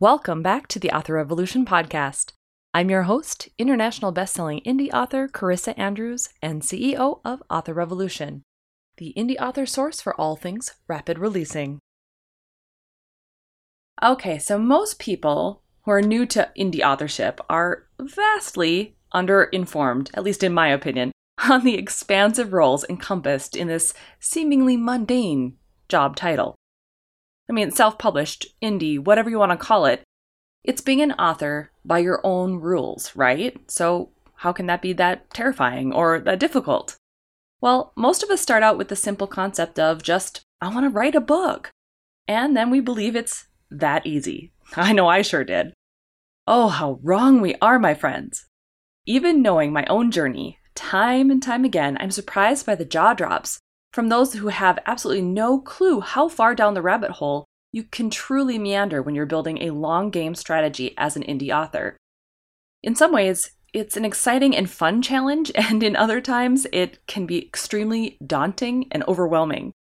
Welcome back to the Author Revolution podcast. I'm your host, international bestselling indie author Carissa Andrews and CEO of Author Revolution, the indie author source for all things rapid releasing. Okay, so most people who are new to indie authorship are vastly underinformed, at least in my opinion, on the expansive roles encompassed in this seemingly mundane job title. I mean, self published, indie, whatever you want to call it, it's being an author by your own rules, right? So, how can that be that terrifying or that difficult? Well, most of us start out with the simple concept of just, I want to write a book. And then we believe it's that easy. I know I sure did. Oh, how wrong we are, my friends. Even knowing my own journey, time and time again, I'm surprised by the jaw drops from those who have absolutely no clue how far down the rabbit hole you can truly meander when you're building a long game strategy as an indie author. In some ways, it's an exciting and fun challenge, and in other times, it can be extremely daunting and overwhelming.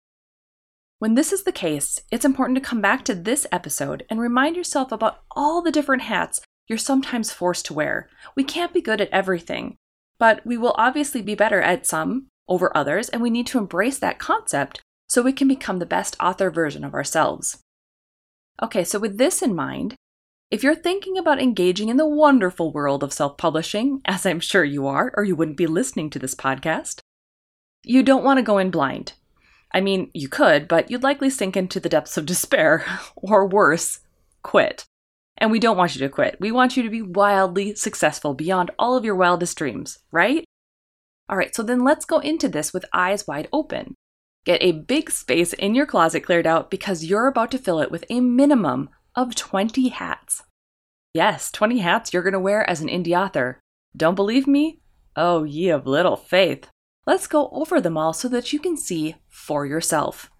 When this is the case, it's important to come back to this episode and remind yourself about all the different hats you're sometimes forced to wear. We can't be good at everything, but we will obviously be better at some over others, and we need to embrace that concept so we can become the best author version of ourselves. Okay, so with this in mind, if you're thinking about engaging in the wonderful world of self publishing, as I'm sure you are, or you wouldn't be listening to this podcast, you don't want to go in blind. I mean, you could, but you'd likely sink into the depths of despair, or worse, quit. And we don't want you to quit. We want you to be wildly successful beyond all of your wildest dreams, right? All right, so then let's go into this with eyes wide open. Get a big space in your closet cleared out because you're about to fill it with a minimum of 20 hats. Yes, 20 hats you're going to wear as an indie author. Don't believe me? Oh, ye of little faith. Let's go over them all so that you can see for yourself.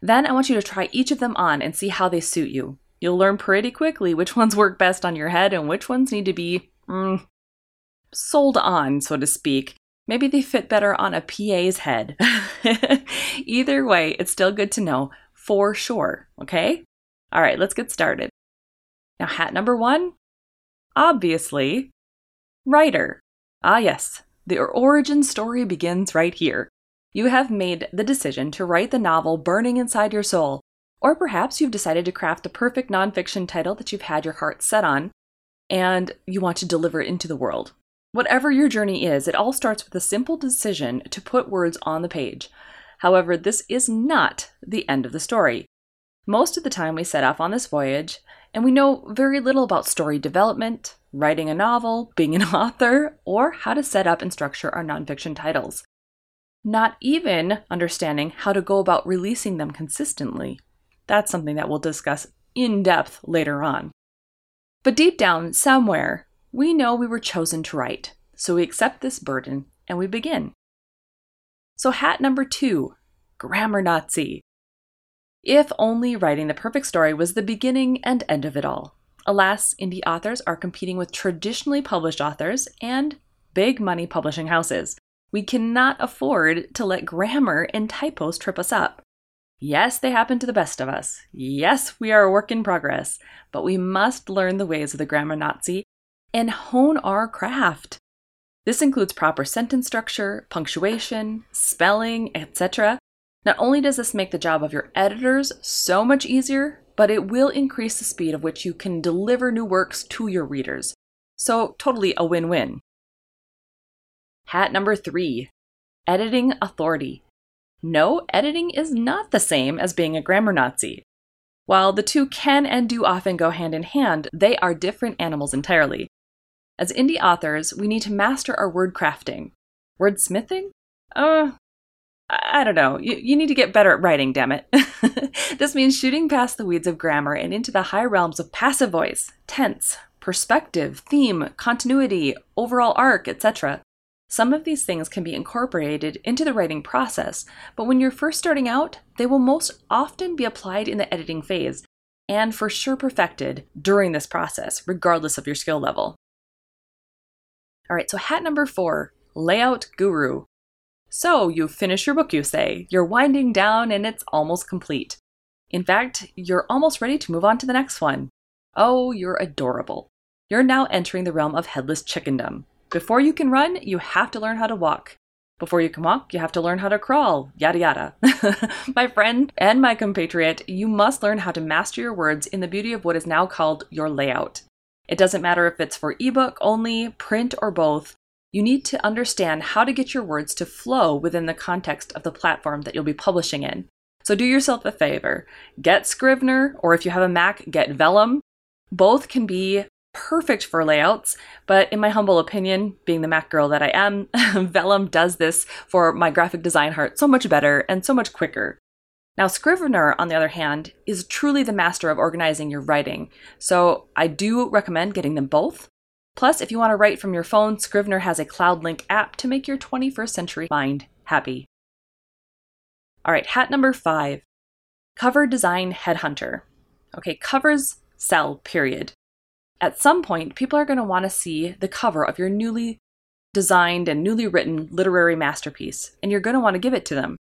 Then I want you to try each of them on and see how they suit you. You'll learn pretty quickly which ones work best on your head and which ones need to be mm, sold on, so to speak, Maybe they fit better on a PA's head. Either way, it's still good to know for sure, okay? All right, let's get started. Now, hat number one obviously, writer. Ah, yes, the origin story begins right here. You have made the decision to write the novel burning inside your soul, or perhaps you've decided to craft the perfect nonfiction title that you've had your heart set on, and you want to deliver it into the world. Whatever your journey is, it all starts with a simple decision to put words on the page. However, this is not the end of the story. Most of the time, we set off on this voyage, and we know very little about story development, writing a novel, being an author, or how to set up and structure our nonfiction titles. Not even understanding how to go about releasing them consistently. That's something that we'll discuss in depth later on. But deep down, somewhere, we know we were chosen to write, so we accept this burden and we begin. So, hat number two grammar Nazi. If only writing the perfect story was the beginning and end of it all. Alas, indie authors are competing with traditionally published authors and big money publishing houses. We cannot afford to let grammar and typos trip us up. Yes, they happen to the best of us. Yes, we are a work in progress, but we must learn the ways of the grammar Nazi and hone our craft. This includes proper sentence structure, punctuation, spelling, etc. Not only does this make the job of your editors so much easier, but it will increase the speed of which you can deliver new works to your readers. So, totally a win win. Hat number three editing authority. No, editing is not the same as being a grammar Nazi. While the two can and do often go hand in hand, they are different animals entirely. As indie authors, we need to master our word crafting. Wordsmithing? Uh, I don't know. You, you need to get better at writing, damn it. this means shooting past the weeds of grammar and into the high realms of passive voice, tense, perspective, theme, continuity, overall arc, etc. Some of these things can be incorporated into the writing process, but when you're first starting out, they will most often be applied in the editing phase, and for sure perfected during this process, regardless of your skill level. All right, so hat number four layout guru. So you finish your book, you say. You're winding down and it's almost complete. In fact, you're almost ready to move on to the next one. Oh, you're adorable. You're now entering the realm of headless chickendom. Before you can run, you have to learn how to walk. Before you can walk, you have to learn how to crawl, yada yada. my friend and my compatriot, you must learn how to master your words in the beauty of what is now called your layout. It doesn't matter if it's for ebook only, print, or both. You need to understand how to get your words to flow within the context of the platform that you'll be publishing in. So do yourself a favor get Scrivener, or if you have a Mac, get Vellum. Both can be perfect for layouts, but in my humble opinion, being the Mac girl that I am, Vellum does this for my graphic design heart so much better and so much quicker. Now, Scrivener, on the other hand, is truly the master of organizing your writing, so I do recommend getting them both. Plus, if you want to write from your phone, Scrivener has a Cloud Link app to make your 21st century mind happy. All right, hat number five cover design headhunter. Okay, covers sell, period at some point, people are going to want to see the cover of your newly designed and newly written literary masterpiece, and you're going to want to give it to them.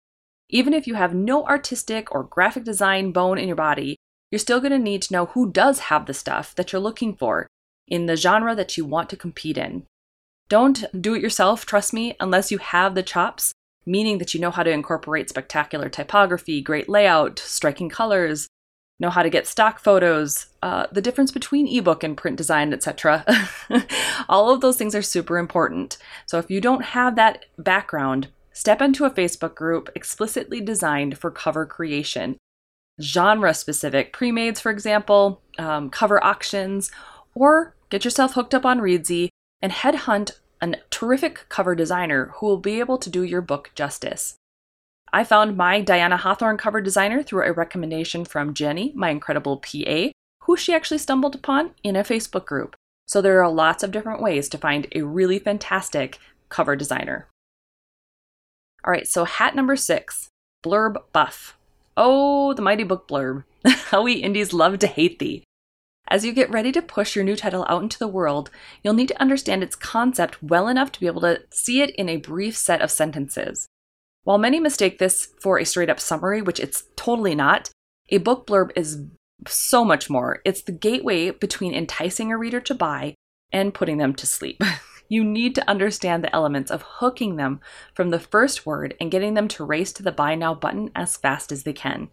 Even if you have no artistic or graphic design bone in your body, you're still going to need to know who does have the stuff that you're looking for in the genre that you want to compete in. Don't do it yourself, trust me, unless you have the chops, meaning that you know how to incorporate spectacular typography, great layout, striking colors, know how to get stock photos, uh, the difference between ebook and print design, etc. All of those things are super important. So if you don't have that background, step into a Facebook group explicitly designed for cover creation. Genre specific pre-mades, for example, um, cover auctions, or get yourself hooked up on Reedsy and headhunt a terrific cover designer who will be able to do your book justice. I found my Diana Hawthorne cover designer through a recommendation from Jenny, my incredible PA, who she actually stumbled upon in a Facebook group. So there are lots of different ways to find a really fantastic cover designer. All right, so hat number six blurb buff. Oh, the mighty book blurb. How we indies love to hate thee. As you get ready to push your new title out into the world, you'll need to understand its concept well enough to be able to see it in a brief set of sentences. While many mistake this for a straight up summary, which it's totally not, a book blurb is so much more. It's the gateway between enticing a reader to buy and putting them to sleep. you need to understand the elements of hooking them from the first word and getting them to race to the buy now button as fast as they can.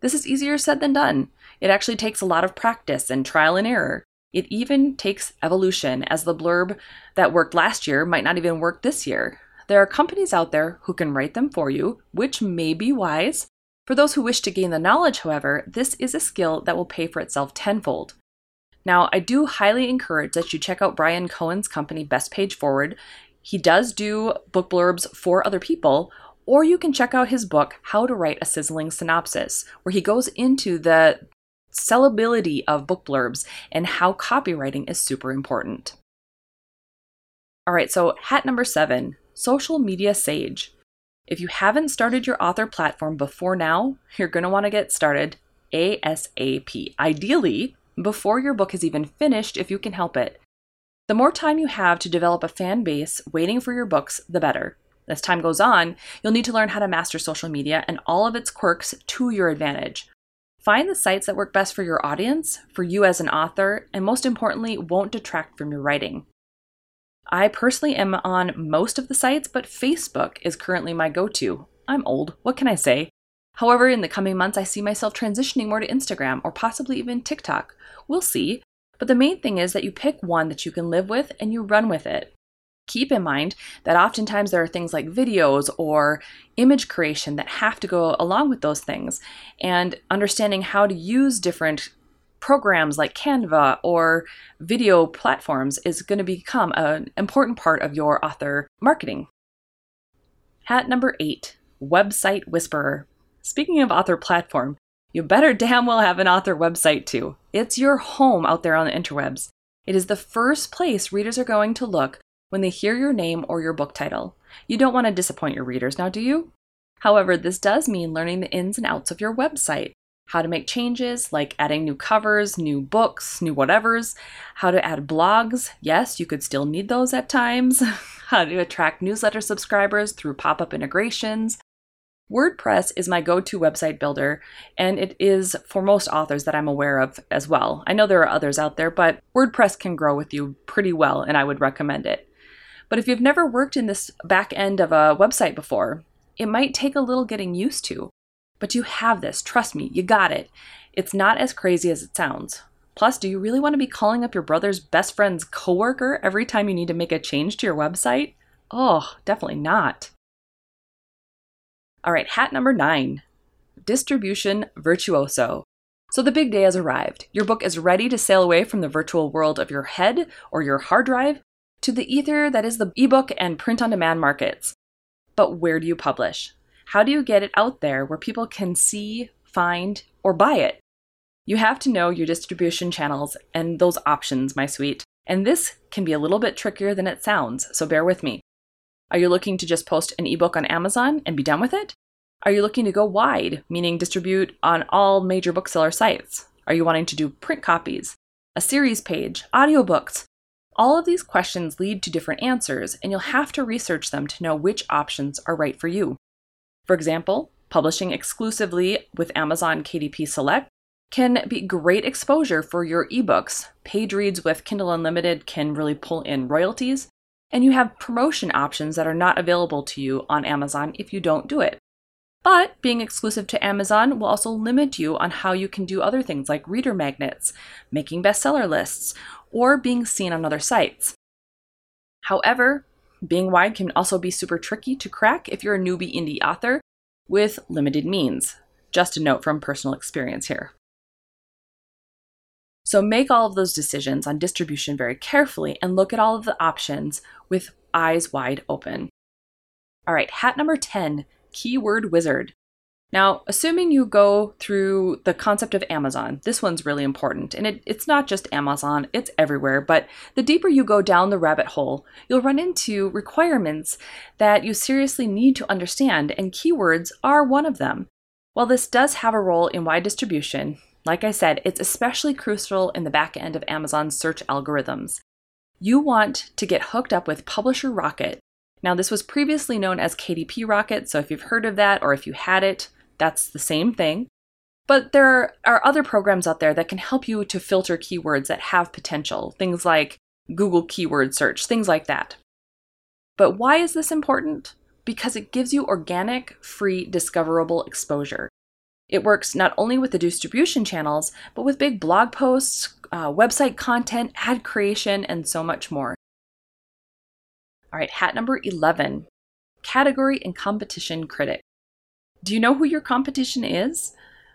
This is easier said than done. It actually takes a lot of practice and trial and error. It even takes evolution, as the blurb that worked last year might not even work this year. There are companies out there who can write them for you, which may be wise. For those who wish to gain the knowledge, however, this is a skill that will pay for itself tenfold. Now, I do highly encourage that you check out Bryan Cohen's company, Best Page Forward. He does do book blurbs for other people, or you can check out his book, How to Write a Sizzling Synopsis, where he goes into the sellability of book blurbs and how copywriting is super important. All right, so hat number seven Social Media Sage. If you haven't started your author platform before now, you're going to want to get started ASAP. Ideally, before your book is even finished, if you can help it. The more time you have to develop a fan base waiting for your books, the better. As time goes on, you'll need to learn how to master social media and all of its quirks to your advantage. Find the sites that work best for your audience, for you as an author, and most importantly, won't detract from your writing. I personally am on most of the sites, but Facebook is currently my go to. I'm old, what can I say? However, in the coming months, I see myself transitioning more to Instagram or possibly even TikTok. We'll see. But the main thing is that you pick one that you can live with and you run with it. Keep in mind that oftentimes there are things like videos or image creation that have to go along with those things, and understanding how to use different programs like Canva or video platforms is going to become an important part of your author marketing. Hat number eight Website Whisperer. Speaking of author platform, you better damn well have an author website too. It's your home out there on the interwebs. It is the first place readers are going to look when they hear your name or your book title. You don't want to disappoint your readers, now do you? However, this does mean learning the ins and outs of your website how to make changes like adding new covers, new books, new whatevers, how to add blogs. Yes, you could still need those at times. how to attract newsletter subscribers through pop up integrations. WordPress is my go to website builder, and it is for most authors that I'm aware of as well. I know there are others out there, but WordPress can grow with you pretty well, and I would recommend it. But if you've never worked in this back end of a website before, it might take a little getting used to. But you have this, trust me, you got it. It's not as crazy as it sounds. Plus, do you really want to be calling up your brother's best friend's coworker every time you need to make a change to your website? Oh, definitely not. All right, hat number nine distribution virtuoso. So the big day has arrived. Your book is ready to sail away from the virtual world of your head or your hard drive to the ether that is the ebook and print on demand markets. But where do you publish? How do you get it out there where people can see, find, or buy it? You have to know your distribution channels and those options, my sweet. And this can be a little bit trickier than it sounds, so bear with me. Are you looking to just post an ebook on Amazon and be done with it? Are you looking to go wide, meaning distribute on all major bookseller sites? Are you wanting to do print copies, a series page, audiobooks? All of these questions lead to different answers, and you'll have to research them to know which options are right for you. For example, publishing exclusively with Amazon KDP Select can be great exposure for your ebooks. Page reads with Kindle Unlimited can really pull in royalties, and you have promotion options that are not available to you on Amazon if you don't do it. But being exclusive to Amazon will also limit you on how you can do other things like reader magnets, making bestseller lists, or being seen on other sites. However, being wide can also be super tricky to crack if you're a newbie indie author with limited means. Just a note from personal experience here. So make all of those decisions on distribution very carefully and look at all of the options with eyes wide open. All right, hat number 10 Keyword Wizard. Now, assuming you go through the concept of Amazon, this one's really important. And it, it's not just Amazon, it's everywhere. But the deeper you go down the rabbit hole, you'll run into requirements that you seriously need to understand, and keywords are one of them. While this does have a role in wide distribution, like I said, it's especially crucial in the back end of Amazon's search algorithms. You want to get hooked up with Publisher Rocket. Now, this was previously known as KDP Rocket, so if you've heard of that or if you had it, that's the same thing. But there are other programs out there that can help you to filter keywords that have potential, things like Google Keyword Search, things like that. But why is this important? Because it gives you organic, free, discoverable exposure. It works not only with the distribution channels, but with big blog posts, uh, website content, ad creation, and so much more. All right, hat number 11 category and competition critic. Do you know who your competition is?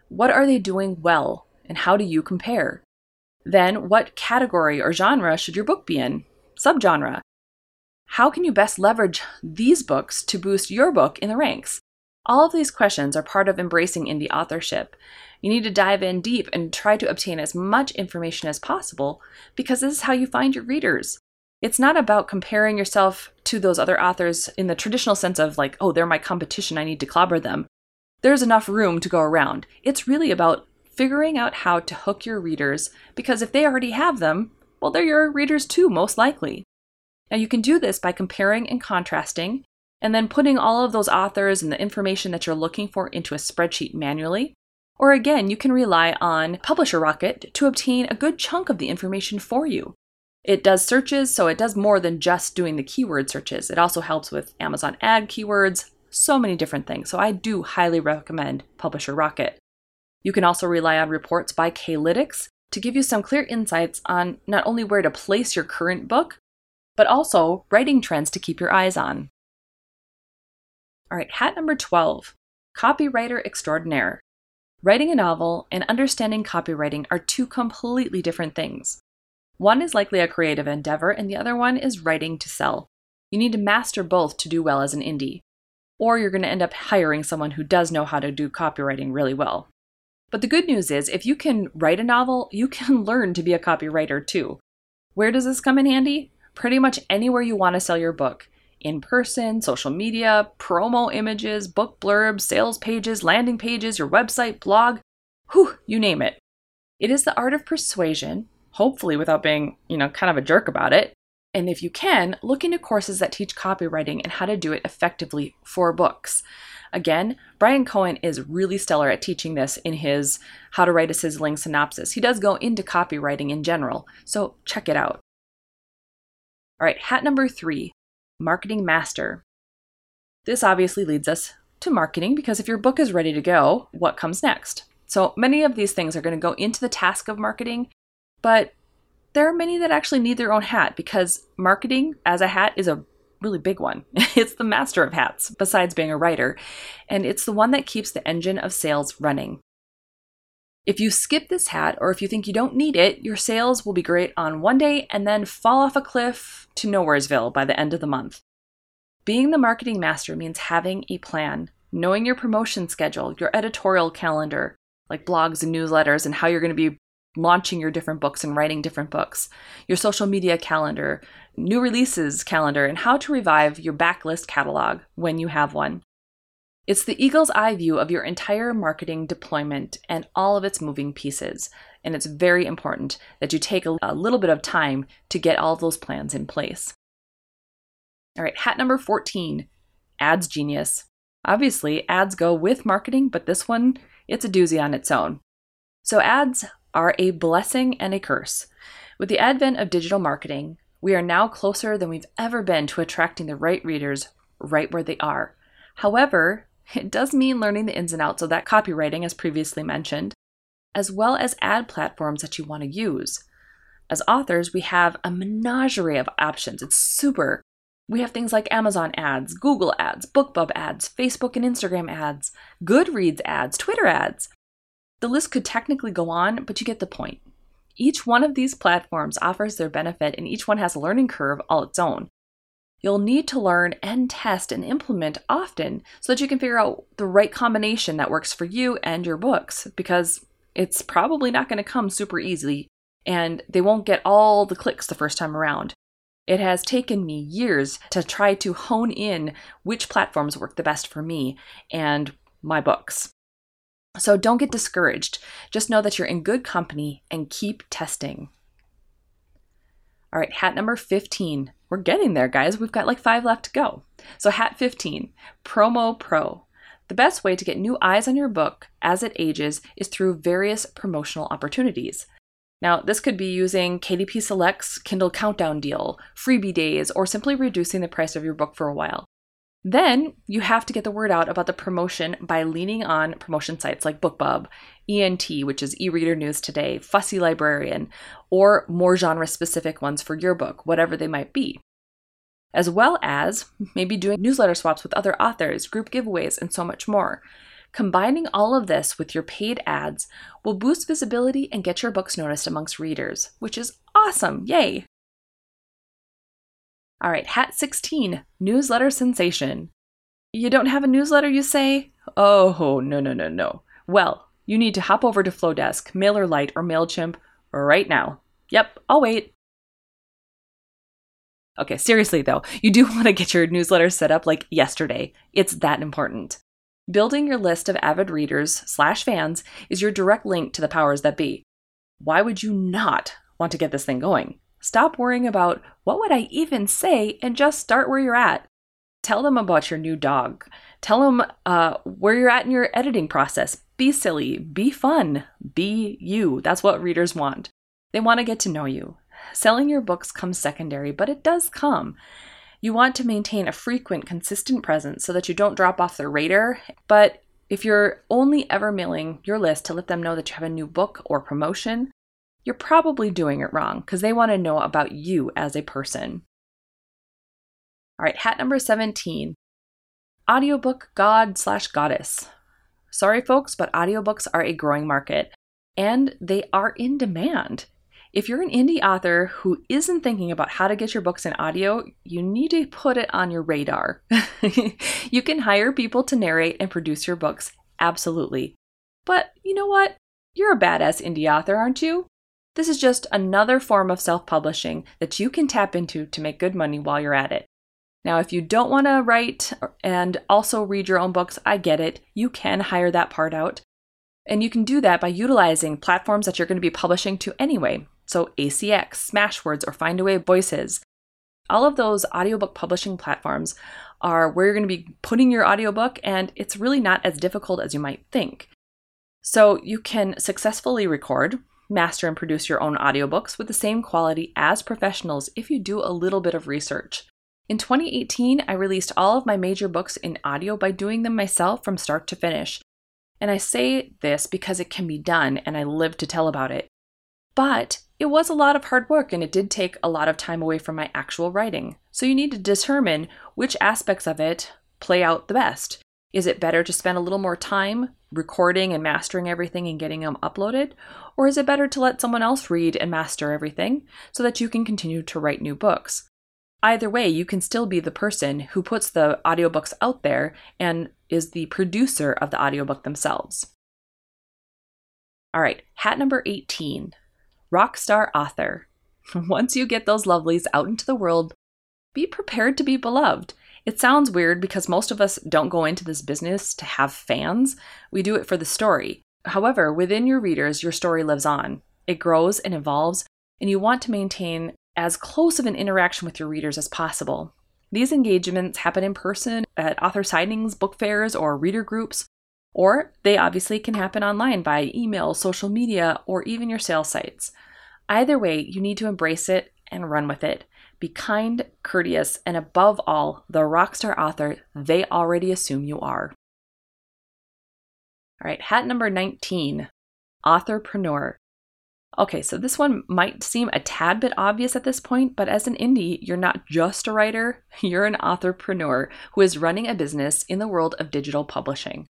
What are they doing well? And how do you compare? Then, what category or genre should your book be in? Subgenre. How can you best leverage these books to boost your book in the ranks? All of these questions are part of embracing indie authorship. You need to dive in deep and try to obtain as much information as possible because this is how you find your readers. It's not about comparing yourself to those other authors in the traditional sense of like, oh, they're my competition, I need to clobber them. There's enough room to go around. It's really about figuring out how to hook your readers because if they already have them, well, they're your readers too, most likely. Now, you can do this by comparing and contrasting and then putting all of those authors and the information that you're looking for into a spreadsheet manually. Or again, you can rely on Publisher Rocket to obtain a good chunk of the information for you. It does searches, so it does more than just doing the keyword searches. It also helps with Amazon ad keywords, so many different things. So I do highly recommend Publisher Rocket. You can also rely on reports by Klytics to give you some clear insights on not only where to place your current book, but also writing trends to keep your eyes on. All right, hat number 12 Copywriter Extraordinaire. Writing a novel and understanding copywriting are two completely different things. One is likely a creative endeavor, and the other one is writing to sell. You need to master both to do well as an indie, or you're going to end up hiring someone who does know how to do copywriting really well. But the good news is, if you can write a novel, you can learn to be a copywriter too. Where does this come in handy? Pretty much anywhere you want to sell your book in person, social media, promo images, book blurbs, sales pages, landing pages, your website, blog, whew, you name it. It is the art of persuasion, hopefully without being, you know, kind of a jerk about it, And if you can, look into courses that teach copywriting and how to do it effectively for books. Again, Bryan Cohen is really stellar at teaching this in his How to Write a Sizzling Synopsis. He does go into copywriting in general, so check it out. All right, hat number three Marketing Master. This obviously leads us to marketing because if your book is ready to go, what comes next? So many of these things are going to go into the task of marketing, but there are many that actually need their own hat because marketing as a hat is a really big one. It's the master of hats, besides being a writer, and it's the one that keeps the engine of sales running. If you skip this hat, or if you think you don't need it, your sales will be great on one day and then fall off a cliff to Nowheresville by the end of the month. Being the marketing master means having a plan, knowing your promotion schedule, your editorial calendar, like blogs and newsletters, and how you're going to be launching your different books and writing different books, your social media calendar, new releases calendar, and how to revive your backlist catalog when you have one. It's the eagle's eye view of your entire marketing deployment and all of its moving pieces. And it's very important that you take a, little bit of time to get all those plans in place. All right, hat number 14 Ads Genius. Obviously, ads go with marketing, but this one, it's a doozy on its own. So, ads are a blessing and a curse. With the advent of digital marketing, we are now closer than we've ever been to attracting the right readers right where they are. However, it does mean learning the ins and outs of that copywriting, as previously mentioned, as well as ad platforms that you want to use. As authors, we have a menagerie of options. It's super. We have things like Amazon ads, Google ads, BookBub ads, Facebook and Instagram ads, Goodreads ads, Twitter ads. The list could technically go on, but you get the point. Each one of these platforms offers their benefit, and each one has a learning curve all its own. You'll need to learn and test and implement often so that you can figure out the right combination that works for you and your books, because it's probably not going to come super easily, and they won't get all the clicks the first time around. It has taken me years to try to hone in which platforms work the best for me and my books. So don't get discouraged. Just know that you're in good company and keep testing. All right, hat number 15. We're getting there, guys. We've got like five left to go. So, hat 15 Promo Pro. The best way to get new eyes on your book as it ages is through various promotional opportunities. Now, this could be using KDP Select's Kindle Countdown deal, freebie days, or simply reducing the price of your book for a while. Then you have to get the word out about the promotion by leaning on promotion sites like BookBub, ENT, which is e-reader news today, Fussy Librarian, or more genre specific ones for your book, whatever they might be. As well as maybe doing newsletter swaps with other authors, group giveaways, and so much more. Combining all of this with your paid ads will boost visibility and get your books noticed amongst readers, which is awesome. Yay! All right, Hat 16, newsletter sensation. You don't have a newsletter, you say? Oh, no, no, no, no. Well, you need to hop over to Flodesk, MailerLite, or MailChimp right now. Yep, I'll wait. Okay, seriously though, you do want to get your newsletter set up like yesterday. It's that important. Building your list of avid readers slash fans is your direct link to the powers that be. Why would you not want to get this thing going? Stop worrying about what would I even say and just start where you're at. Tell them about your new dog. Tell them uh, where you're at in your editing process. Be silly, be fun, be you. That's what readers want. They want to get to know you. Selling your books comes secondary, but it does come. You want to maintain a frequent, consistent presence so that you don't drop off their radar. But if you're only ever mailing your list to let them know that you have a new book or promotion, you're probably doing it wrong because they want to know about you as a person. All right, hat number 17 audiobook god slash goddess. Sorry, folks, but audiobooks are a growing market and they are in demand. If you're an indie author who isn't thinking about how to get your books in audio, you need to put it on your radar. you can hire people to narrate and produce your books, absolutely. But you know what? You're a badass indie author, aren't you? This is just another form of self publishing that you can tap into to make good money while you're at it. Now, if you don't want to write and also read your own books, I get it. You can hire that part out. And you can do that by utilizing platforms that you're going to be publishing to anyway. So, ACX, Smashwords, or Findaway Voices. All of those audiobook publishing platforms are where you're going to be putting your audiobook, and it's really not as difficult as you might think. So you can successfully record, master, and produce your own audiobooks with the same quality as professionals if you do a little bit of research. In 2018, I released all of my major books in audio by doing them myself from start to finish. And I say this because it can be done and I live to tell about it. But it was a lot of hard work and it did take a lot of time away from my actual writing. So you need to determine which aspects of it play out the best. Is it better to spend a little more time recording and mastering everything and getting them uploaded? Or is it better to let someone else read and master everything so that you can continue to write new books? Either way, you can still be the person who puts the audiobooks out there and is the producer of the audiobook themselves. All right, hat number 18 Rockstar Author. Once you get those lovelies out into the world, be prepared to be beloved. It sounds weird because most of us don't go into this business to have fans, we do it for the story. However, within your readers, your story lives on. It grows and evolves, and you want to maintain as close of an interaction with your readers as possible. These engagements happen in person at author signings, book fairs, or reader groups, or they obviously can happen online via email, social media, or even your sales sites. Either way, you need to embrace it and run with it. Be kind, courteous, and above all, the rockstar author they already assume you are. All right, hat number 19 authorpreneur. Okay, so this one might seem a tad bit obvious at this point, but as an indie, you're not just a writer, you're an authorpreneur who is running a business in the world of digital publishing.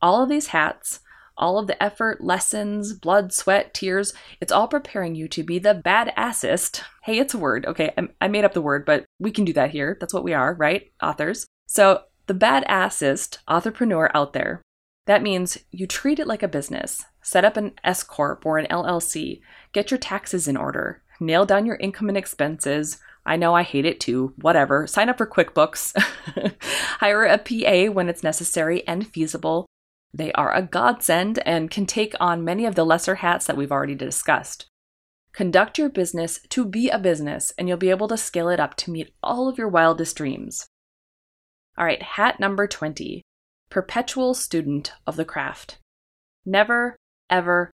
All of these hats all of the effort, lessons, blood, sweat, tears, it's all preparing you to be the badassest. Hey, it's a word. Okay, I made up the word, but we can do that here. That's what we are, right? Authors. So, the badassest authorpreneur out there. That means you treat it like a business. Set up an S Corp or an LLC. Get your taxes in order. Nail down your income and expenses. I know I hate it too. Whatever. Sign up for QuickBooks. Hire a PA when it's necessary and feasible. They are a godsend and can take on many of the lesser hats that we've already discussed. Conduct your business to be a business, and you'll be able to scale it up to meet all of your wildest dreams. All right, hat number 20 Perpetual student of the craft. Never, ever,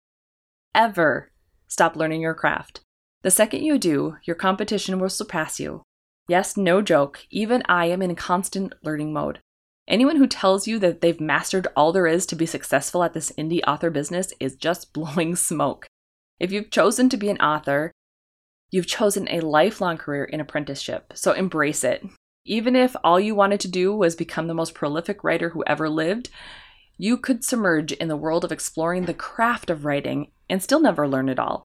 ever stop learning your craft. The second you do, your competition will surpass you. Yes, no joke, even I am in constant learning mode. Anyone who tells you that they've mastered all there is to be successful at this indie author business is just blowing smoke. If you've chosen to be an author, you've chosen a lifelong career in apprenticeship, so embrace it. Even if all you wanted to do was become the most prolific writer who ever lived, you could submerge in the world of exploring the craft of writing and still never learn it all.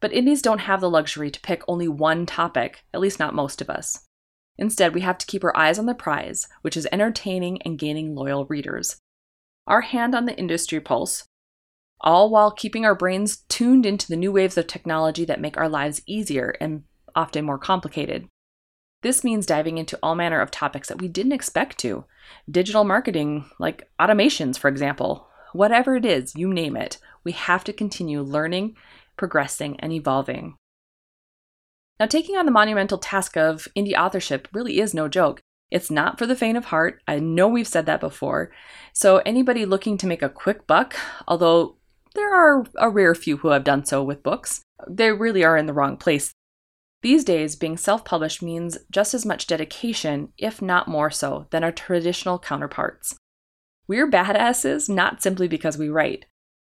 But indies don't have the luxury to pick only one topic, at least not most of us. Instead, we have to keep our eyes on the prize, which is entertaining and gaining loyal readers. Our hand on the industry pulse, all while keeping our brains tuned into the new waves of technology that make our lives easier and often more complicated. This means diving into all manner of topics that we didn't expect to. Digital marketing, like automations, for example. Whatever it is, you name it, we have to continue learning, progressing, and evolving. Now, taking on the monumental task of indie authorship really is no joke. It's not for the faint of heart. I know we've said that before. So, anybody looking to make a quick buck, although there are a rare few who have done so with books, they really are in the wrong place. These days, being self published means just as much dedication, if not more so, than our traditional counterparts. We're badasses not simply because we write.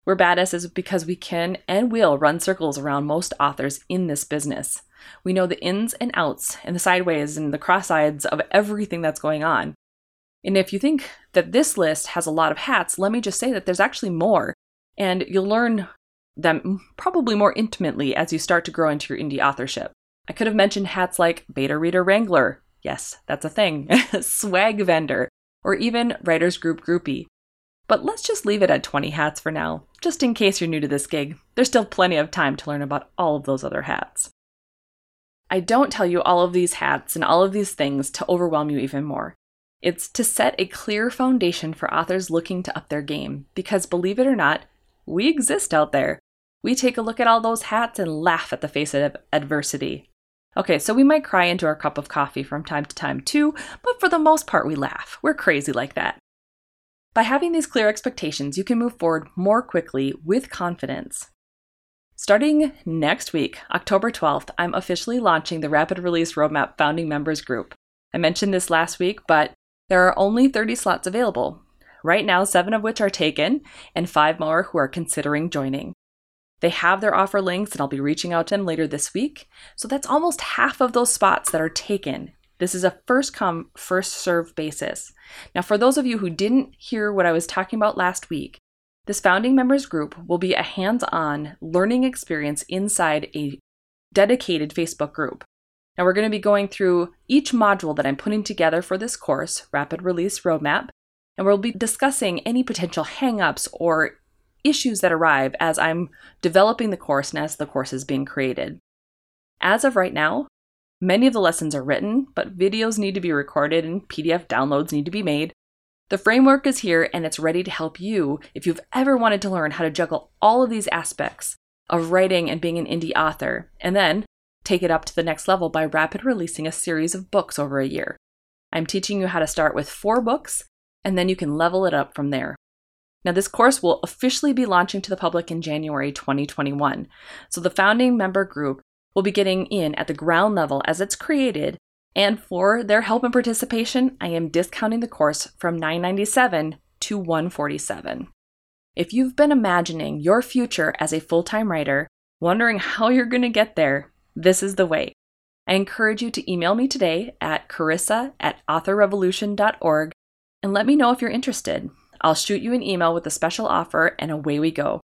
We're badasses because we can and will run circles around most authors in this business. We know the ins and outs and the sideways and the cross sides of everything that's going on. And if you think that this list has a lot of hats, let me just say that there's actually more. And you'll learn them probably more intimately as you start to grow into your indie authorship. I could have mentioned hats like beta reader wrangler. Yes, that's a thing. Swag vendor. Or even writers group groupie. But let's just leave it at 20 hats for now, just in case you're new to this gig. There's still plenty of time to learn about all of those other hats. I don't tell you all of these hats and all of these things to overwhelm you even more. It's to set a clear foundation for authors looking to up their game, because believe it or not, we exist out there. We take a look at all those hats and laugh at the face of adversity. Okay, so we might cry into our cup of coffee from time to time too, but for the most part, we laugh. We're crazy like that. By having these clear expectations, you can move forward more quickly with confidence. Starting next week, October 12th, I'm officially launching the Rapid Release Roadmap Founding Members Group. I mentioned this last week, but there are only 30 slots available. Right now, seven of which are taken, and five more who are considering joining. They have their offer links, and I'll be reaching out to them later this week. So that's almost half of those spots that are taken. This is a first come, first serve basis. Now, for those of you who didn't hear what I was talking about last week, this founding members group will be a hands on learning experience inside a dedicated Facebook group. Now, we're going to be going through each module that I'm putting together for this course, Rapid Release Roadmap, and we'll be discussing any potential hangups or issues that arrive as I'm developing the course and as the course is being created. As of right now, many of the lessons are written, but videos need to be recorded and PDF downloads need to be made. The framework is here and it's ready to help you if you've ever wanted to learn how to juggle all of these aspects of writing and being an indie author, and then take it up to the next level by rapid releasing a series of books over a year. I'm teaching you how to start with four books, and then you can level it up from there. Now, this course will officially be launching to the public in January 2021. So, the founding member group will be getting in at the ground level as it's created. And for their help and participation, I am discounting the course from 997 to 147. If you've been imagining your future as a full time writer, wondering how you're going to get there, this is the way. I encourage you to email me today at carissa at authorrevolution.org and let me know if you're interested. I'll shoot you an email with a special offer, and away we go.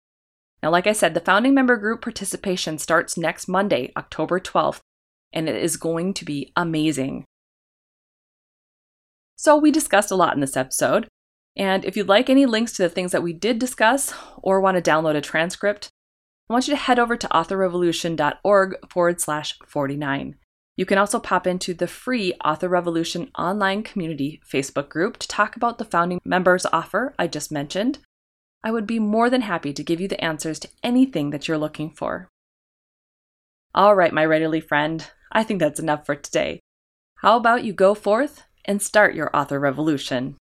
Now, like I said, the founding member group participation starts next Monday, October 12th, and it is going to be amazing. So, we discussed a lot in this episode, and if you'd like any links to the things that we did discuss or want to download a transcript, I want you to head over to authorrevolution.org forward slash 49. You can also pop into the free Author Revolution online community Facebook group to talk about the founding members offer I just mentioned. I would be more than happy to give you the answers to anything that you're looking for. All right, my writerly friend, I think that's enough for today. How about you go forth and start your author revolution?